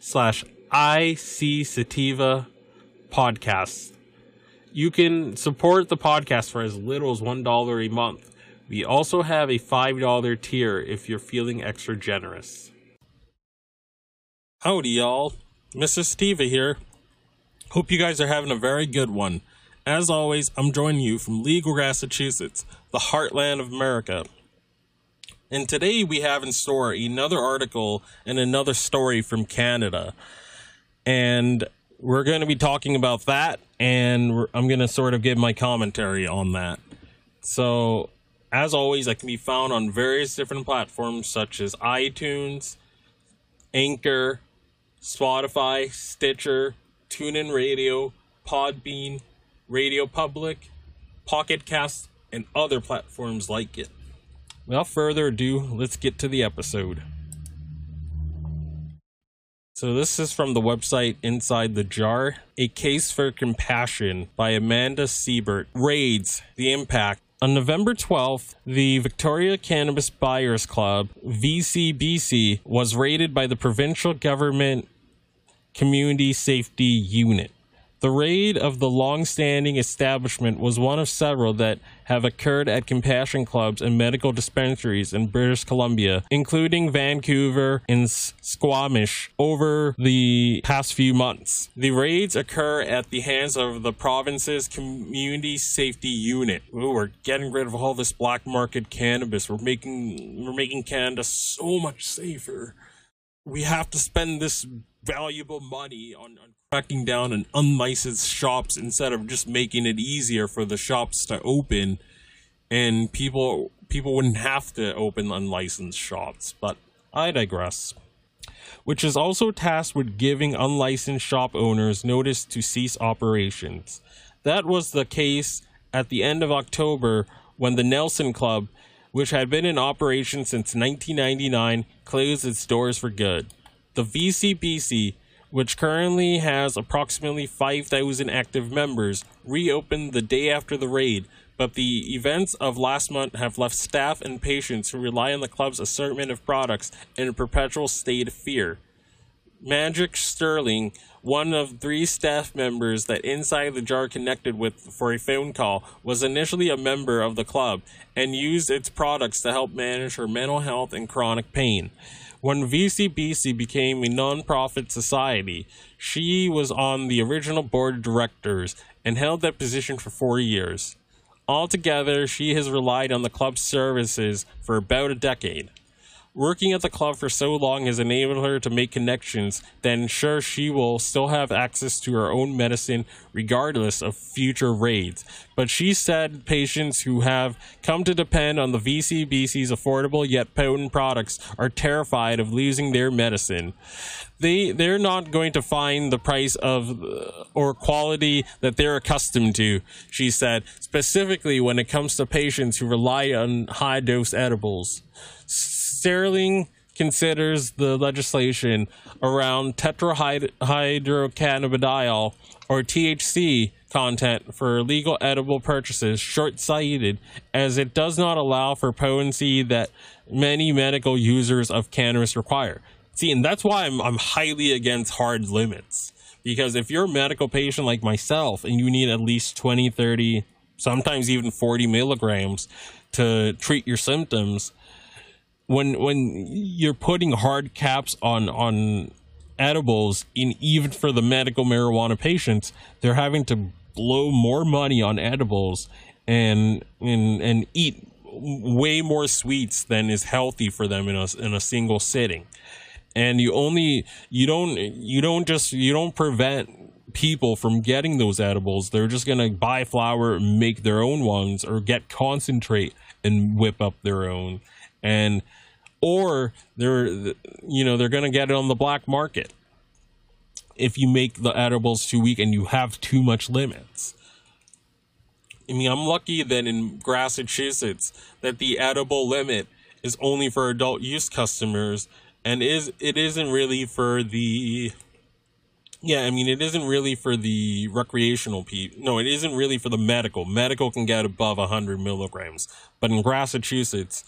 slash IC Sativa podcast. You can support the podcast for as little as $1 a month. We also have a $5 tier if you're feeling extra generous. Howdy, y'all. Mr. Sativa here. Hope you guys are having a very good one. As always, I'm joining you from Legal, Massachusetts, the heartland of America. And today we have in store another article and another story from Canada. And we're going to be talking about that, and I'm going to sort of give my commentary on that. So, as always, I can be found on various different platforms such as iTunes, Anchor, Spotify, Stitcher, TuneIn Radio, Podbean, Radio Public, Pocket Cast, and other platforms like it. Without further ado, let's get to the episode. So, this is from the website Inside the Jar. A Case for Compassion by Amanda Siebert raids the impact. On November 12th, the Victoria Cannabis Buyers Club, VCBC, was raided by the provincial government community safety unit. The raid of the long standing establishment was one of several that have occurred at compassion clubs and medical dispensaries in British Columbia, including Vancouver and Squamish, over the past few months. The raids occur at the hands of the province's community safety unit. Ooh, we're getting rid of all this black market cannabis. We're making we're making Canada so much safer. We have to spend this valuable money on, on cracking down on unlicensed shops instead of just making it easier for the shops to open. And people people wouldn't have to open unlicensed shops but i digress. Which is also tasked with giving unlicensed shop owners notice to cease operations. That was the case at the end of october when the nelson club which had been in operation since 1999 closed its doors for good. The vcbc which currently has approximately 5,000 active members, reopened the day after the raid, but the events of last month have left staff and patients who rely on the club's assortment of products in a perpetual state of fear. Magic Sterling, one of three staff members that Inside the Jar connected with for a phone call, was initially a member of the club and used its products to help manage her mental health and chronic pain. When VCBC became a non-profit society, she was on the original board of directors and held that position for four years. Altogether, she has relied on the club's services for about a decade. Working at the club for so long has enabled her to make connections that ensure she will still have access to her own medicine regardless of future raids. But she said patients who have come to depend on the VCBC's affordable yet potent products are terrified of losing their medicine. They they're not going to find the price of uh, or quality that they're accustomed to, she said, specifically when it comes to patients who rely on high dose edibles. Sterling considers the legislation around tetrahydrocannabidiol or THC content for legal edible purchases short sighted as it does not allow for potency that many medical users of cannabis require. See, and that's why I'm, I'm highly against hard limits. Because if you're a medical patient like myself and you need at least 20, 30, sometimes even 40 milligrams to treat your symptoms, when when you're putting hard caps on on edibles in even for the medical marijuana patients, they're having to blow more money on edibles and and and eat way more sweets than is healthy for them in a in a single sitting. And you only you don't you don't just you don't prevent people from getting those edibles. They're just gonna buy flower, make their own ones, or get concentrate and whip up their own. And or they're you know they're gonna get it on the black market if you make the edibles too weak and you have too much limits. I mean, I'm lucky that in Massachusetts that the edible limit is only for adult use customers and is it isn't really for the yeah, I mean, it isn't really for the recreational people. No, it isn't really for the medical. Medical can get above 100 milligrams. But in Massachusetts,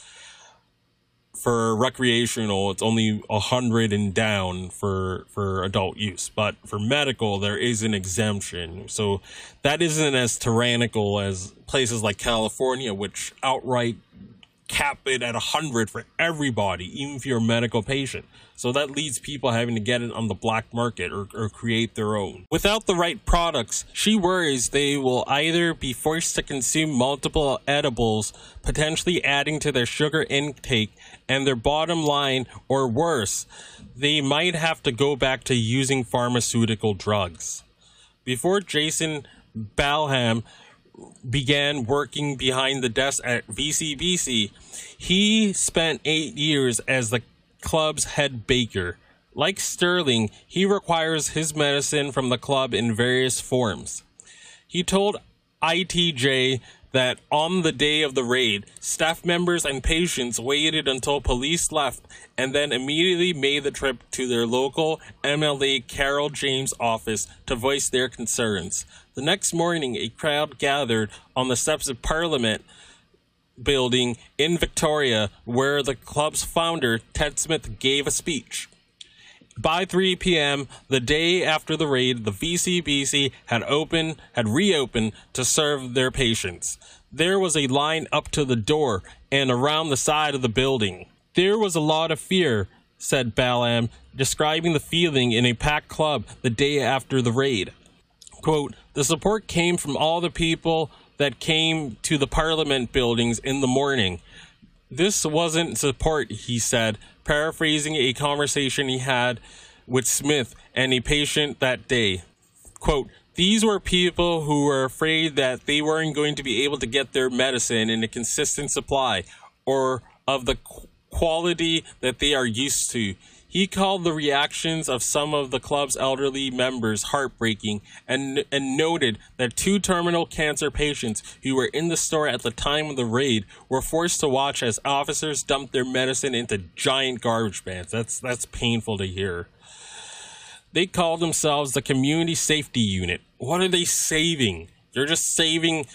for recreational, it's only a 100 and down for, for adult use. But for medical, there is an exemption. So that isn't as tyrannical as places like California, which outright cap it at 100 for everybody, even if you're a medical patient. So that leads people having to get it on the black market or, or create their own. Without the right products, she worries they will either be forced to consume multiple edibles, potentially adding to their sugar intake and their bottom line, or worse, they might have to go back to using pharmaceutical drugs. Before Jason Balham began working behind the desk at VCBC, he spent eight years as the club's head baker. Like Sterling, he requires his medicine from the club in various forms. He told ITJ that on the day of the raid, staff members and patients waited until police left and then immediately made the trip to their local MLA Carole James office to voice their concerns. The next morning, a crowd gathered on the steps of Parliament building in Victoria where the club's founder, Ted Smith, gave a speech. By 3 p.m. the day after the raid, the VCBC had opened, had reopened to serve their patients. There was a line up to the door and around the side of the building. There was a lot of fear, said Balam, describing the feeling in a packed club the day after the raid. Quote, the support came from all the people that came to the parliament buildings in the morning. This wasn't support, he said, paraphrasing a conversation he had with Smith and a patient that day. Quote, these were people who were afraid that they weren't going to be able to get their medicine in a consistent supply or of the quality that they are used to. He called the reactions of some of the club's elderly members heartbreaking and, and noted that two terminal cancer patients who were in the store at the time of the raid were forced to watch as officers dumped their medicine into giant garbage bins. That's, that's painful to hear. They called themselves the Community Safety Unit. What are they saving? They're just saving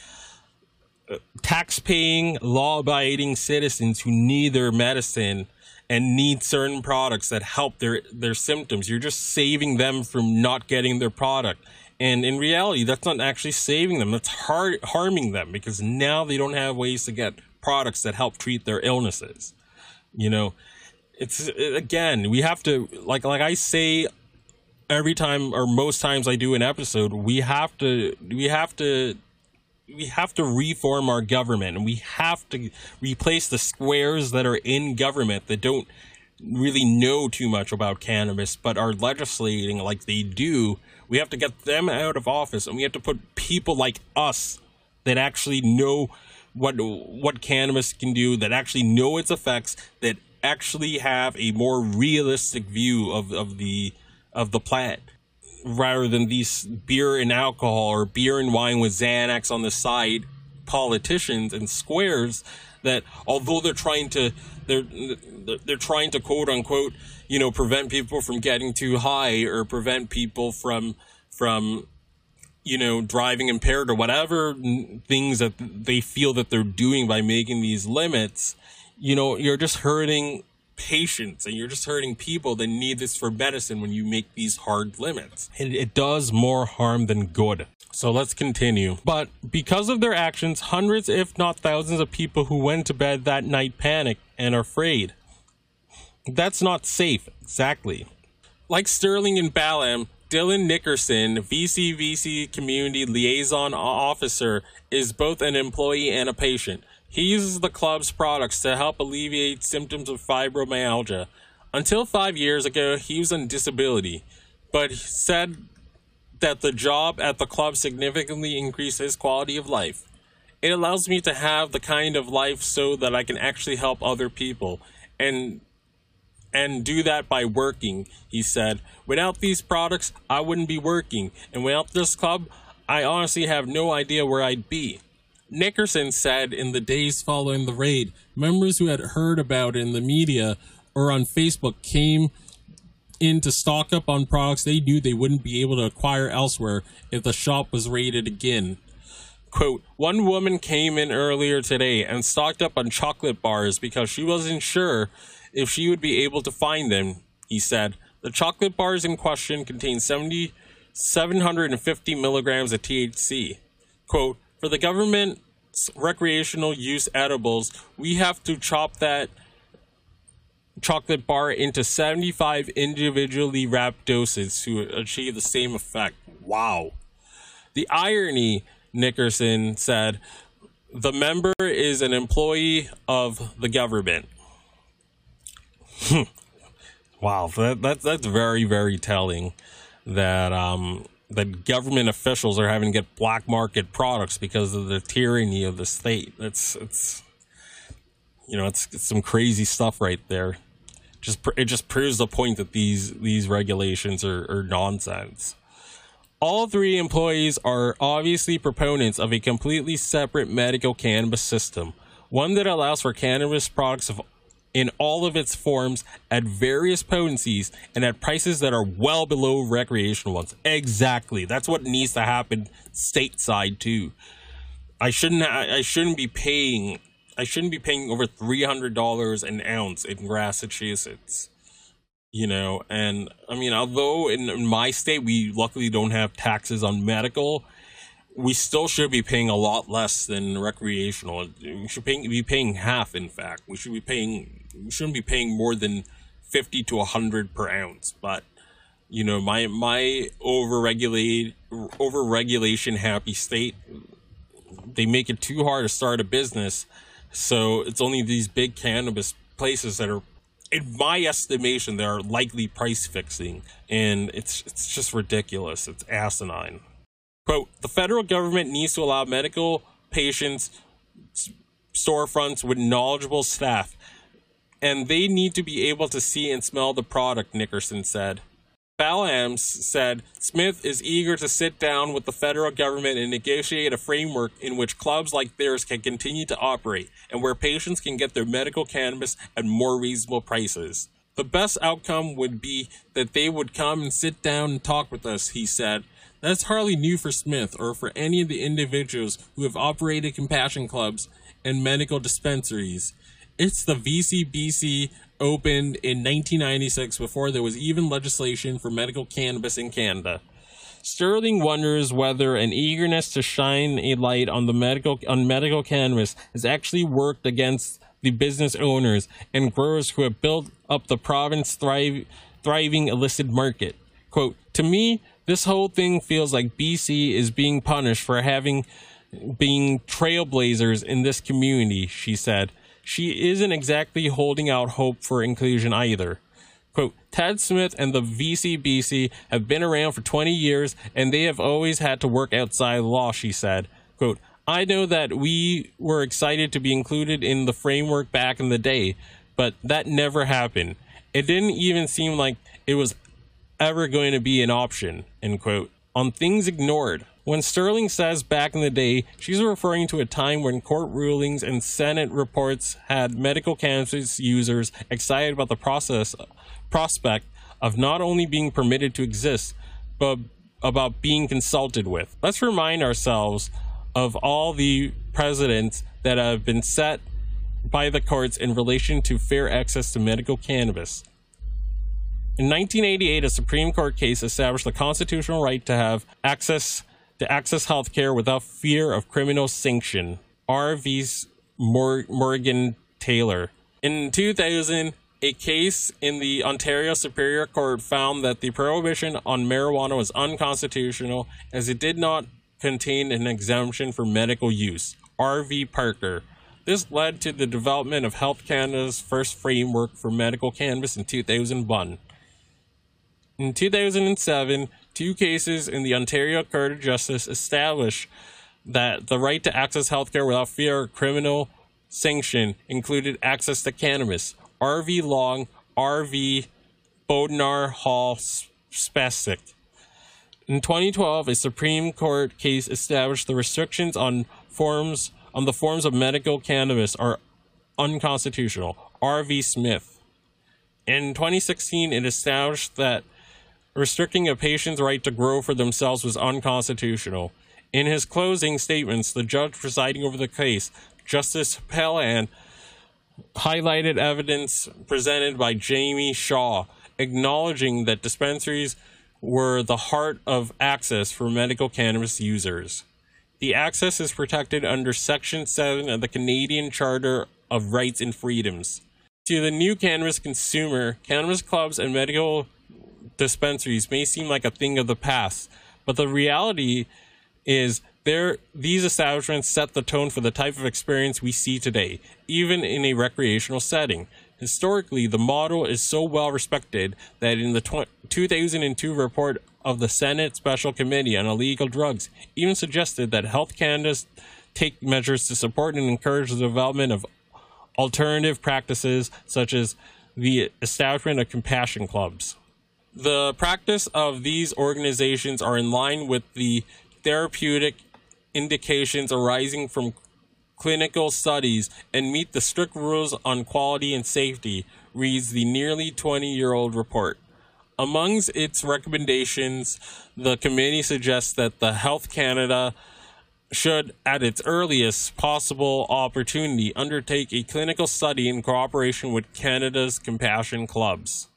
tax-paying, law-abiding citizens who need their medicine and need certain products that help their their symptoms. You're just saving them from not getting their product. And in reality, that's not actually saving them. That's har- harming them because now they don't have ways to get products that help treat their illnesses. You know, it's again, we have to like like I say every time or most times I do an episode, we have to we have to we have to reform our government and we have to replace the squares that are in government that don't really know too much about cannabis but are legislating like they do. We have to get them out of office and we have to put people like us that actually know what what cannabis can do that actually know its effects that actually have a more realistic view of, of the of the plant rather than these beer and alcohol or beer and wine with Xanax on the side politicians and squares that although they're trying to they're they're trying to quote unquote you know prevent people from getting too high or prevent people from from you know, driving impaired or whatever things that they feel that they're doing by making these limits, you know, you're just hurting patients and you're just hurting people that need this for medicine when you make these hard limits. It, it does more harm than good. So let's continue. But because of their actions, hundreds, if not thousands, of people who went to bed that night panicked and are afraid. That's not safe, exactly. Like Sterling and Balaam, Dylan Nickerson, VCBC Community Liaison Officer, is both an employee and a patient. He uses the club's products to help alleviate symptoms of fibromyalgia. Until five years ago, he was on disability, but said that the job at the club significantly increased his quality of life. It allows me to have the kind of life so that I can actually help other people and and do that by working, he said. Without these products, I wouldn't be working, and without this club, I honestly have no idea where I'd be. Nickerson said in the days following the raid, members who had heard about it in the media or on Facebook came in to stock up on products they knew they wouldn't be able to acquire elsewhere if the shop was raided again. Quote, one woman came in earlier today and stocked up on chocolate bars because she wasn't sure if she would be able to find them, he said. The chocolate bars in question contain 70, 750 milligrams of THC. Quote, for the government's recreational use edibles, we have to chop that chocolate bar into 75 individually wrapped doses to achieve the same effect. Wow. The irony, Nickerson said, the member is an employee of the government. wow, that, that that's very very telling. That um that government officials are having to get black market products because of the tyranny of the state. It's it's you know it's, it's some crazy stuff right there. Just it just proves the point that these these regulations are, are nonsense. All three employees are obviously proponents of a completely separate medical cannabis system, one that allows for cannabis products of in all of its forms at various potencies and at prices that are well below recreational ones. Exactly. That's what needs to happen stateside too. I shouldn't I shouldn't be paying I shouldn't be paying over $300 an ounce in Massachusetts. You know, and I mean, although in, in my state we luckily don't have taxes on medical, we still should be paying a lot less than recreational. We should pay, be paying half, in fact. We should be paying, we shouldn't be paying more than 50 to 100 per ounce. But, you know, my, my over-regulate, over-regulation happy state, they make it too hard to start a business. So it's only these big cannabis places that are in my estimation, they are likely price fixing, and it's it's just ridiculous. It's asinine. Quote, the federal government needs to allow medical patients storefronts with knowledgeable staff, and they need to be able to see and smell the product, Nickerson said. Balaams said Smith is eager to sit down with the federal government and negotiate a framework in which clubs like theirs can continue to operate and where patients can get their medical cannabis at more reasonable prices. The best outcome would be that they would come and sit down and talk with us, he said, that's hardly new for Smith or for any of the individuals who have operated compassion clubs and medical dispensaries. It's the VCBC opened in 1996 before there was even legislation for medical cannabis in Canada. Sterling wonders whether an eagerness to shine a light on the medical on medical cannabis has actually worked against the business owners and growers who have built up the province thrive, thriving illicit market. Quote, to me, this whole thing feels like BC is being punished for having being trailblazers in this community, she said. She isn't exactly holding out hope for inclusion either. Quote, Ted Smith and the VCBC have been around for 20 years and they have always had to work outside the law, she said. Quote, I know that we were excited to be included in the framework back in the day, but that never happened. It didn't even seem like it was ever going to be an option, end quote. On things ignored. When Sterling says back in the day, she's referring to a time when court rulings and Senate reports had medical cannabis users excited about the process prospect of not only being permitted to exist, but about being consulted with. Let's remind ourselves of all the precedents that have been set by the courts in relation to fair access to medical cannabis. In 1988, a Supreme Court case established the constitutional right to have access to access health care without fear of criminal sanction. R.V. Morgan Taylor. In 2000, a case in the Ontario Superior Court found that the prohibition on marijuana was unconstitutional as it did not contain an exemption for medical use. R.V. Parker. This led to the development of Health Canada's first framework for medical cannabis in 2001. In 2007, two cases in the Ontario Court of Justice established that the right to access healthcare without fear of criminal sanction included access to cannabis. RV Long, RV Bodnar Hall Spasic. In 2012, a Supreme Court case established the restrictions on forms on the forms of medical cannabis are unconstitutional. R.V. Smith. In 2016, it established that restricting a patient's right to grow for themselves was unconstitutional. In his closing statements, the judge presiding over the case, Justice Phelan, highlighted evidence presented by Jamie Shaw, acknowledging that dispensaries were the heart of access for medical cannabis users. The access is protected under Section 7 of the Canadian Charter of Rights and Freedoms. To the new cannabis consumer, cannabis clubs and medical dispensaries may seem like a thing of the past, but the reality is there these establishments set the tone for the type of experience we see today, even in a recreational setting. Historically, the model is so well respected that in the tw- 2002 report of the Senate Special Committee on Illegal Drugs even suggested that Health Canada take measures to support and encourage the development of alternative practices such as the establishment of compassion clubs. The practice of these organizations are in line with the therapeutic indications arising from clinical studies and meet the strict rules on quality and safety, reads the nearly 20 year old report. Amongst its recommendations, the committee suggests that the Health Canada should, at its earliest possible opportunity, undertake a clinical study in cooperation with Canada's Compassion Clubs.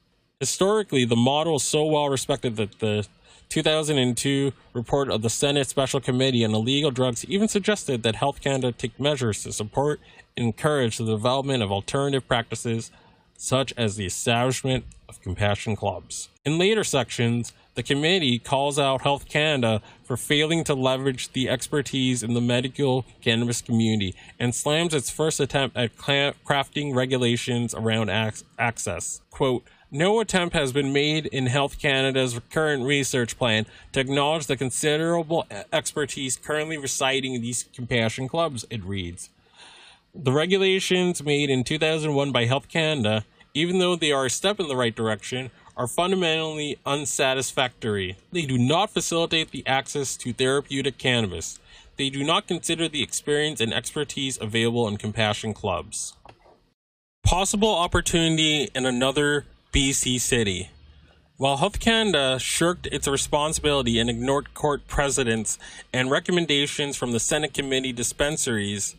Historically, the model is so well respected that the 2002 report of the Senate Special Committee on Illegal Drugs even suggested that Health Canada take measures to support and encourage the development of alternative practices, such as the establishment of compassion clubs. In later sections, the committee calls out Health Canada for failing to leverage the expertise in the medical cannabis community and slams its first attempt at crafting regulations around ac- access. Quote, no attempt has been made in Health Canada's current research plan to acknowledge the considerable expertise currently residing in these compassion clubs, it reads. The regulations made in 2001 by Health Canada, even though they are a step in the right direction, are fundamentally unsatisfactory. They do not facilitate the access to therapeutic cannabis. They do not consider the experience and expertise available in compassion clubs. Possible opportunity in another BC City. While Health Canada shirked its responsibility and ignored court precedents and recommendations from the Senate Committee dispensaries,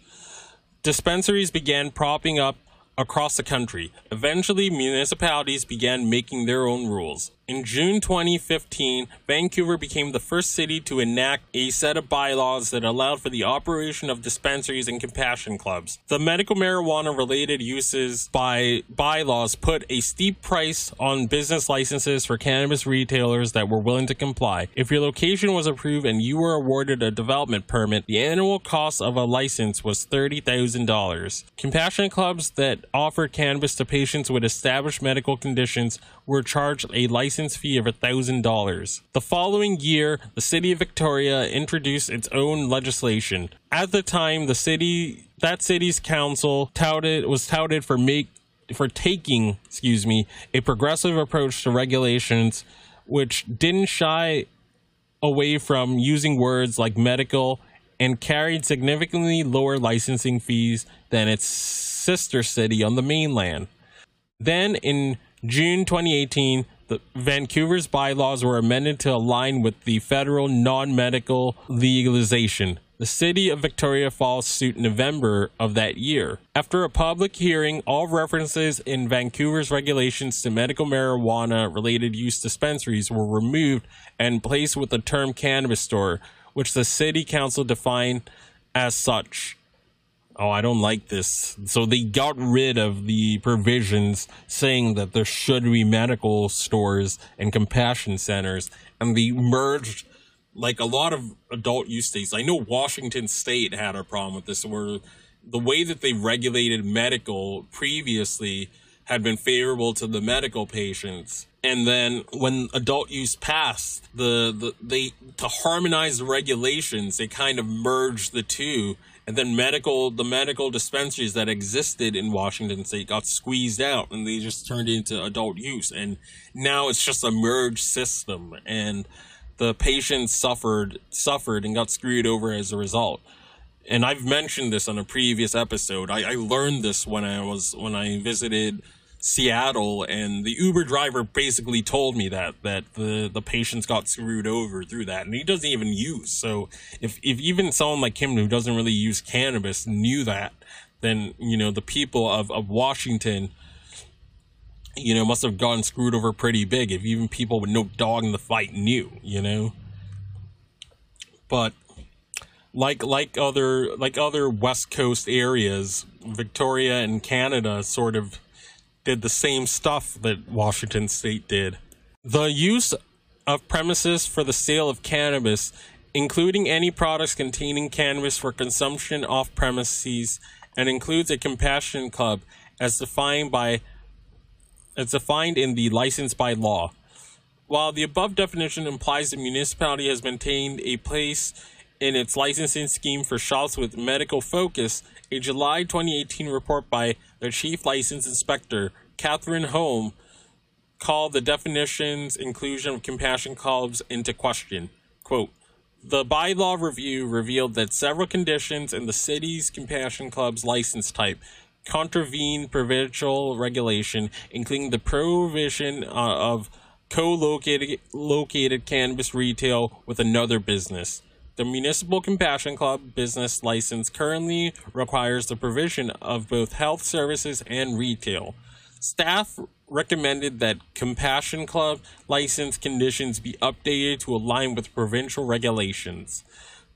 dispensaries began propping up across the country. Eventually, municipalities began making their own rules. In June 2015, Vancouver became the first city to enact a set of bylaws that allowed for the operation of dispensaries and compassion clubs. The medical marijuana related uses by bylaws put a steep price on business licenses for cannabis retailers that were willing to comply. If your location was approved and you were awarded a development permit, the annual cost of a license was $30,000. Compassion clubs that offered cannabis to patients with established medical conditions were charged a license fee of $1,000. The following year, the city of Victoria introduced its own legislation. At the time, the city that city's council touted was touted for make for taking, excuse me, a progressive approach to regulations which didn't shy away from using words like medical and carried significantly lower licensing fees than its sister city on the mainland. Then in June 2018, The Vancouver's bylaws were amended to align with the federal non-medical legalization. The city of Victoria Falls suit in November of that year. After a public hearing, all references in Vancouver's regulations to medical marijuana related use dispensaries were removed and placed with the term cannabis store, which the city council defined as such. Oh, I don't like this. So they got rid of the provisions saying that there should be medical stores and compassion centers, and they merged like a lot of adult use states. I know Washington State had a problem with this, where the way that they regulated medical previously had been favorable to the medical patients. And then when adult use passed, the, the they to harmonize the regulations, they kind of merged the two. And then medical the medical dispensaries that existed in Washington state got squeezed out and they just turned into adult use. And now it's just a merged system. And the patients suffered suffered and got screwed over as a result. And I've mentioned this on a previous episode. I, I learned this when I was when I visited Seattle, and the Uber driver basically told me that that the the patients got screwed over through that, and he doesn't even use. So if if even someone like him who doesn't really use cannabis knew that, then you know the people of of Washington you know, must have gotten screwed over pretty big if even people with no dog in the fight knew, you know. But like like other like other West Coast areas, Victoria and Canada sort of did the same stuff that Washington State did. The use of premises for the sale of cannabis, including any products containing cannabis for consumption off premises, and includes a compassion club as defined by as defined in the license by law. While the above definition implies the municipality has maintained a place in its licensing scheme for shops with medical focus, a July 2018 report by their chief license inspector, Kathryn Holm, called the definition's inclusion of compassion clubs into question. Quote, the bylaw review revealed that several conditions in the city's compassion club's license type contravene provincial regulation, including the prohibition uh, of co-located located cannabis retail with another business. The Municipal Compassion Club business license currently requires the provision of both health services and retail. Staff recommended that Compassion Club license conditions be updated to align with provincial regulations.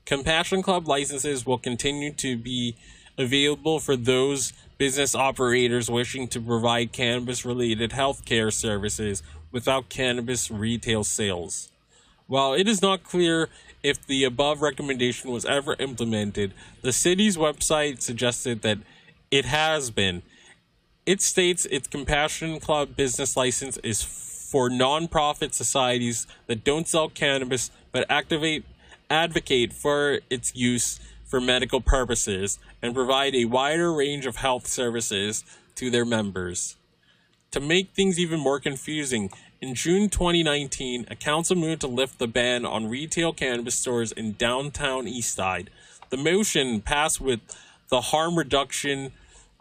Compassion Club licenses will continue to be available for those business operators wishing to provide cannabis related healthcare services without cannabis retail sales. While it is not clear if the above recommendation was ever implemented, the city's website suggested that it has been. It states its Compassion Club business license is for non-profit societies that don't sell cannabis but activate advocate for its use for medical purposes and provide a wider range of health services to their members. To make things even more confusing, in June 2019, a council moved to lift the ban on retail cannabis stores in downtown Eastside. The motion passed with the harm reduction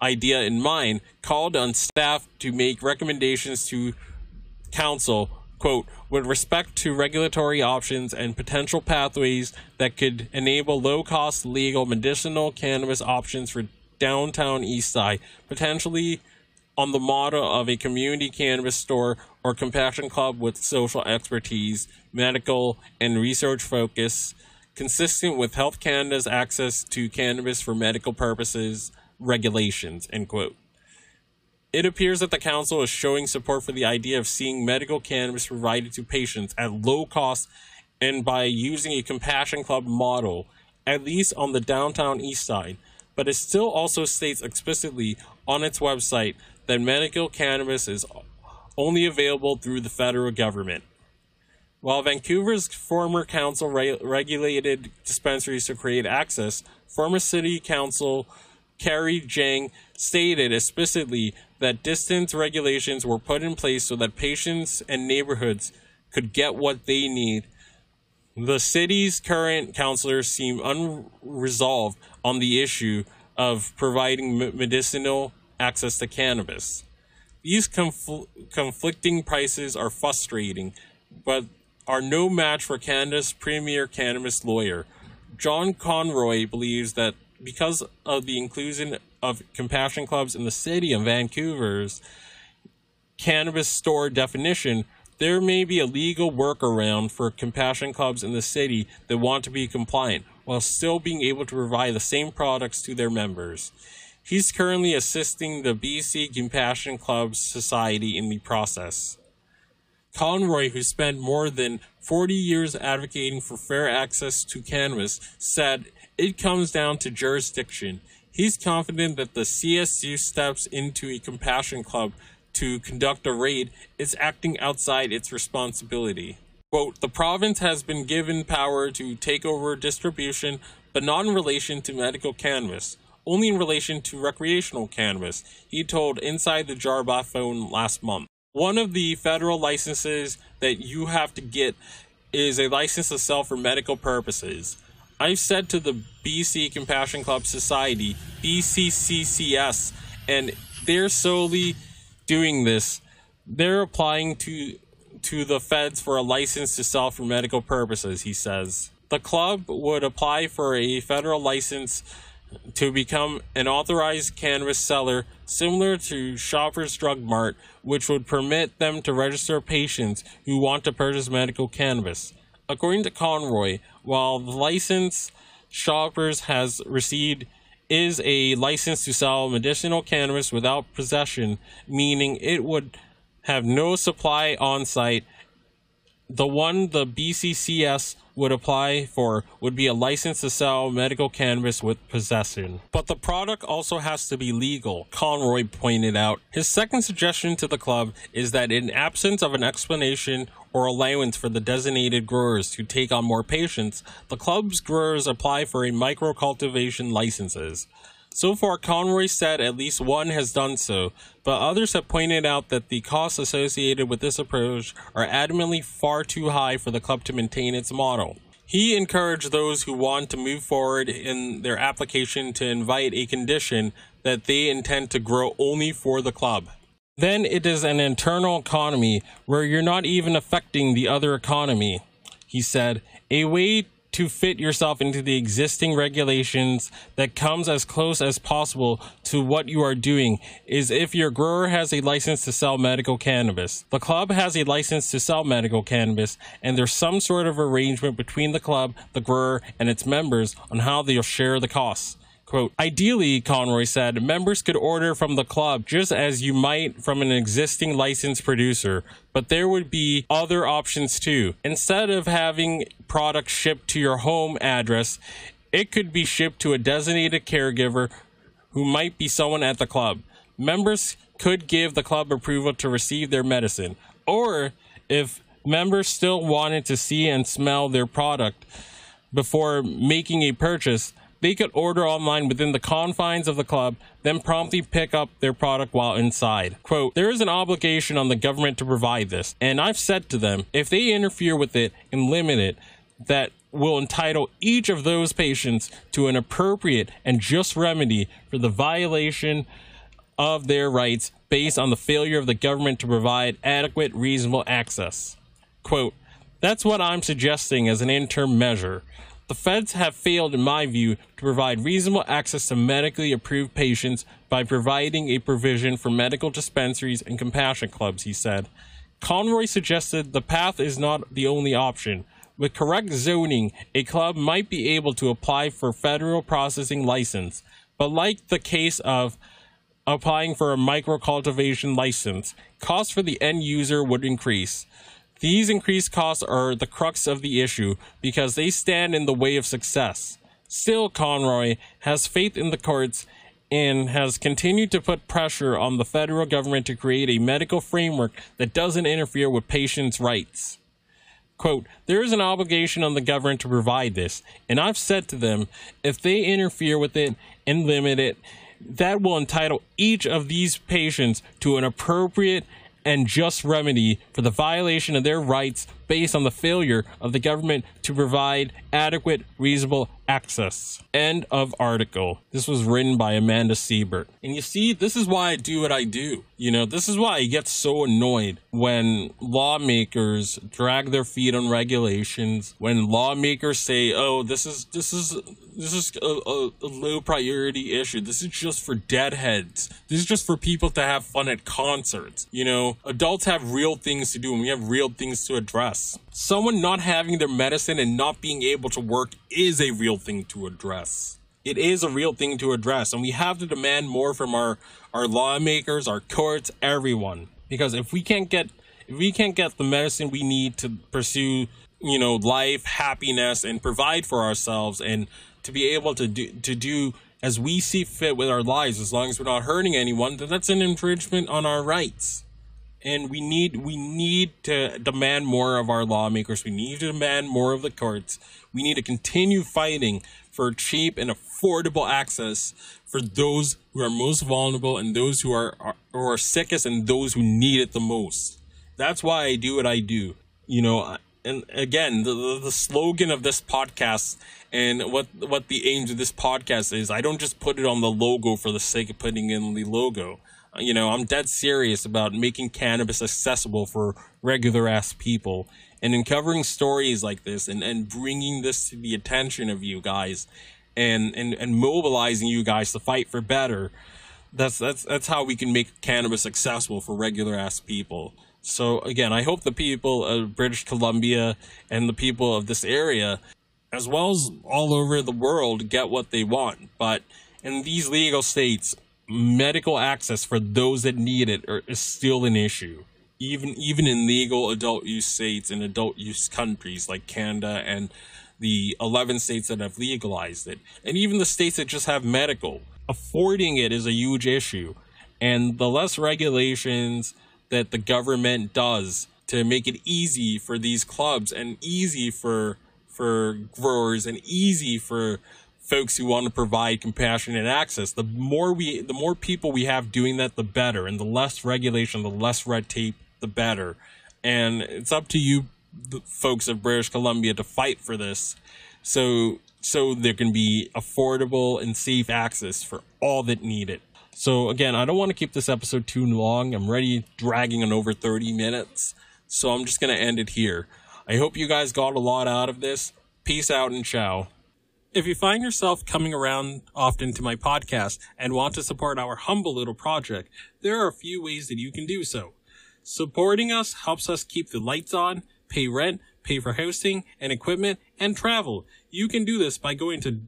idea in mind, called on staff to make recommendations to council quote, with respect to regulatory options and potential pathways that could enable low cost legal medicinal cannabis options for downtown Eastside, potentially on the model of a community cannabis store or compassion club with social expertise, medical, and research focus, consistent with Health Canada's access to cannabis for medical purposes regulations, end quote. It appears that the council is showing support for the idea of seeing medical cannabis provided to patients at low cost and by using a compassion club model, at least on the downtown east side, but it still also states explicitly on its website that medical cannabis is only available through the federal government. While Vancouver's former council re- regulated dispensaries to create access, former city council Kerry Jang stated explicitly that distance regulations were put in place so that patients and neighborhoods could get what they need. The city's current councilors seem unresolved on the issue of providing medicinal access to cannabis. These confl- conflicting prices are frustrating, but are no match for Canada's premier cannabis lawyer. John Conroy believes that because of the inclusion of compassion clubs in the city of Vancouver's cannabis store definition, there may be a legal workaround for compassion clubs in the city that want to be compliant while still being able to provide the same products to their members. He's currently assisting the BC Compassion Clubs Society in the process. Conroy, who spent more than 40 years advocating for fair access to cannabis, said it comes down to jurisdiction. He's confident that the CSU steps into a compassion club to conduct a raid is acting outside its responsibility. Quote, the province has been given power to take over distribution, but not in relation to medical cannabis, only in relation to recreational cannabis, he told Inside the Jar by phone last month. One of the federal licenses that you have to get is a license to sell for medical purposes. I've said to the BC Compassion Club Society, BCCCS, and they're solely doing this, they're applying to to the feds for a license to sell for medical purposes, he says. The club would apply for a federal license to become an authorized cannabis seller similar to Shoppers Drug Mart, which would permit them to register patients who want to purchase medical cannabis. According to Conroy, while the license Shoppers has received is a license to sell medicinal cannabis without possession, meaning it would have no supply on site. The one the BCCS would apply for would be a license to sell medical cannabis with possession. But the product also has to be legal, Conroy pointed out. His second suggestion to the club is that in absence of an explanation or allowance for the designated growers to take on more patients, the club's growers apply for a micro cultivation licenses. So far, Conroy said at least one has done so, but others have pointed out that the costs associated with this approach are adamantly far too high for the club to maintain its model. He encouraged those who want to move forward in their application to invite a condition that they intend to grow only for the club. Then it is an internal economy where you're not even affecting the other economy. He said, a way to fit yourself into the existing regulations that comes as close as possible to what you are doing is if your grower has a license to sell medical cannabis. The club has a license to sell medical cannabis, and there's some sort of arrangement between the club, the grower, and its members on how they'll share the costs. Quote, ideally, Conroy said, members could order from the club just as you might from an existing licensed producer, but there would be other options too. Instead of having products shipped to your home address, it could be shipped to a designated caregiver who might be someone at the club. Members could give the club approval to receive their medicine, or if members still wanted to see and smell their product before making a purchase, they could order online within the confines of the club, then promptly pick up their product while inside. Quote, there is an obligation on the government to provide this, and I've said to them, if they interfere with it and limit it, that will entitle each of those patients to an appropriate and just remedy for the violation of their rights based on the failure of the government to provide adequate, reasonable access. Quote, that's what I'm suggesting as an interim measure. The feds have failed, in my view, to provide reasonable access to medically approved patients by providing a provision for medical dispensaries and compassion clubs, he said. Conroy suggested the path is not the only option. With correct zoning, a club might be able to apply for federal processing license, but like the case of applying for a micro cultivation license, costs for the end user would increase. These increased costs are the crux of the issue because they stand in the way of success. Still, Conroy has faith in the courts and has continued to put pressure on the federal government to create a medical framework that doesn't interfere with patients' rights. Quote, there is an obligation on the government to provide this, and I've said to them, if they interfere with it and limit it, that will entitle each of these patients to an appropriate and just remedy for the violation of their rights based on the failure of the government to provide adequate, reasonable access. End of article. This was written by Amanda Siebert. And you see, this is why I do what I do. You know, this is why I get so annoyed when lawmakers drag their feet on regulations, when lawmakers say, "Oh, this is this is this is a, a, a low priority issue. This is just for deadheads. This is just for people to have fun at concerts." You know, adults have real things to do and we have real things to address. Someone not having their medicine and not being able to work is a real thing to address it is a real thing to address and we have to demand more from our our lawmakers our courts everyone. Because if we can't get if we can't get the medicine we need to pursue you know life happiness and provide for ourselves and to be able to do to do as we see fit with our lives as long as we're not hurting anyone then that's an infringement on our rights. And we need we need to demand more of our lawmakers. We need to demand more of the courts. We need to continue fighting for cheap and affordable access for those who are most vulnerable and those who are, are who are sickest and those who need it the most. That's why I do what I do. You know, and again, the, the slogan of this podcast and what what the aims of this podcast is, I don't just put it on the logo for the sake of putting in the logo. You know, I'm dead serious about making cannabis accessible for regular ass people and in covering stories like this and, and bringing this to the attention of you guys and, and, and mobilizing you guys to fight for better, that's, that's, that's how we can make cannabis accessible for regular ass people. So again, I hope the people of British Columbia and the people of this area, as well as all over the world, get what they want. But in these legal states, medical access for those that need it are, is still an issue even even in legal adult use states and adult use countries like Canada and the 11 states that have legalized it, and even the states that just have medical, affording it is a huge issue. And the less regulations that the government does to make it easy for these clubs and easy for for growers and easy for folks who want to provide compassionate access the more we the more people we have doing that the better and the less regulation the less red tape the better. And it's up to you, folks of British Columbia, to fight for this, so so there can be affordable and safe access for all that need it. So again, I don't want to keep this episode too long. I'm already dragging on over 30 minutes, so I'm just gonna end it here. I hope you guys got a lot out of this. Peace out and ciao. If you find yourself coming around often to my podcast and want to support our humble little project, there are a few ways that you can do so. Supporting us helps us keep the lights on, pay rent, pay for hosting and equipment, and travel. You can do this by going to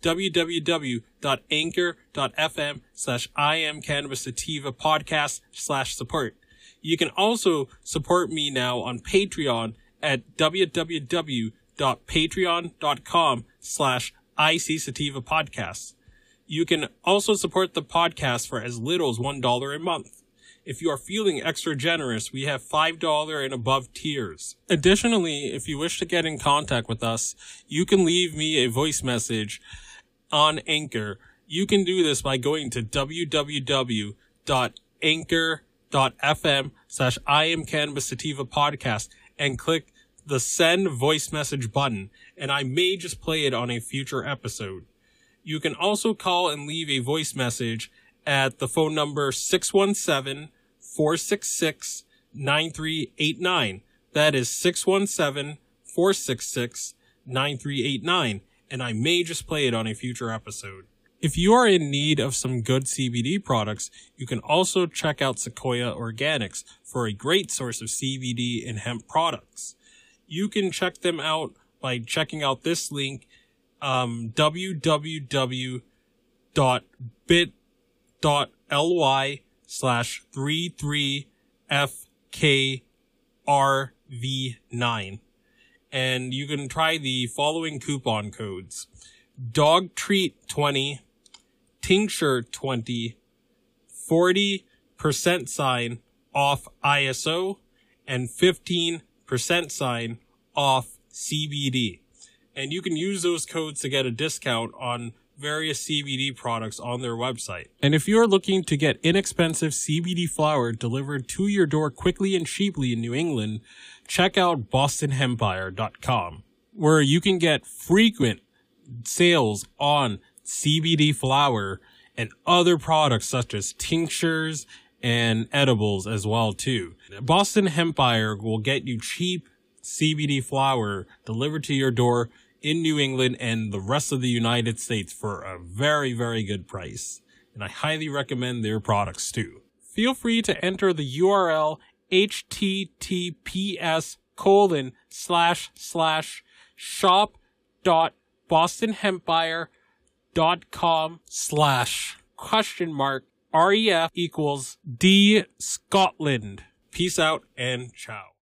www.anchor.fm slash I am cannabis sativa podcast slash support. You can also support me now on Patreon at www.patreon.com slash IC sativa podcast. You can also support the podcast for as little as $1 a month. If you are feeling extra generous, we have $5 and above tiers. Additionally, if you wish to get in contact with us, you can leave me a voice message on Anchor. You can do this by going to www.anchor.fm slash I am cannabis sativa podcast and click the send voice message button and I may just play it on a future episode. You can also call and leave a voice message at the phone number 617 466 9389. That is 617 466 9389. And I may just play it on a future episode. If you are in need of some good CBD products, you can also check out Sequoia Organics for a great source of CBD and hemp products. You can check them out by checking out this link, um, www.bit.ly slash 33FKRV9. And you can try the following coupon codes. Dog Treat 20, Tincture 20, 40% sign off ISO, and 15% sign off CBD. And you can use those codes to get a discount on various CBD products on their website. And if you are looking to get inexpensive CBD flower delivered to your door quickly and cheaply in New England, check out bostonhempire.com, where you can get frequent sales on CBD flower and other products such as tinctures and edibles as well too. Boston Hempire will get you cheap CBD flower delivered to your door in New England and the rest of the United States for a very, very good price. And I highly recommend their products too. Feel free to enter the URL https colon slash slash shop dot dot com slash question mark ref equals d scotland peace out and ciao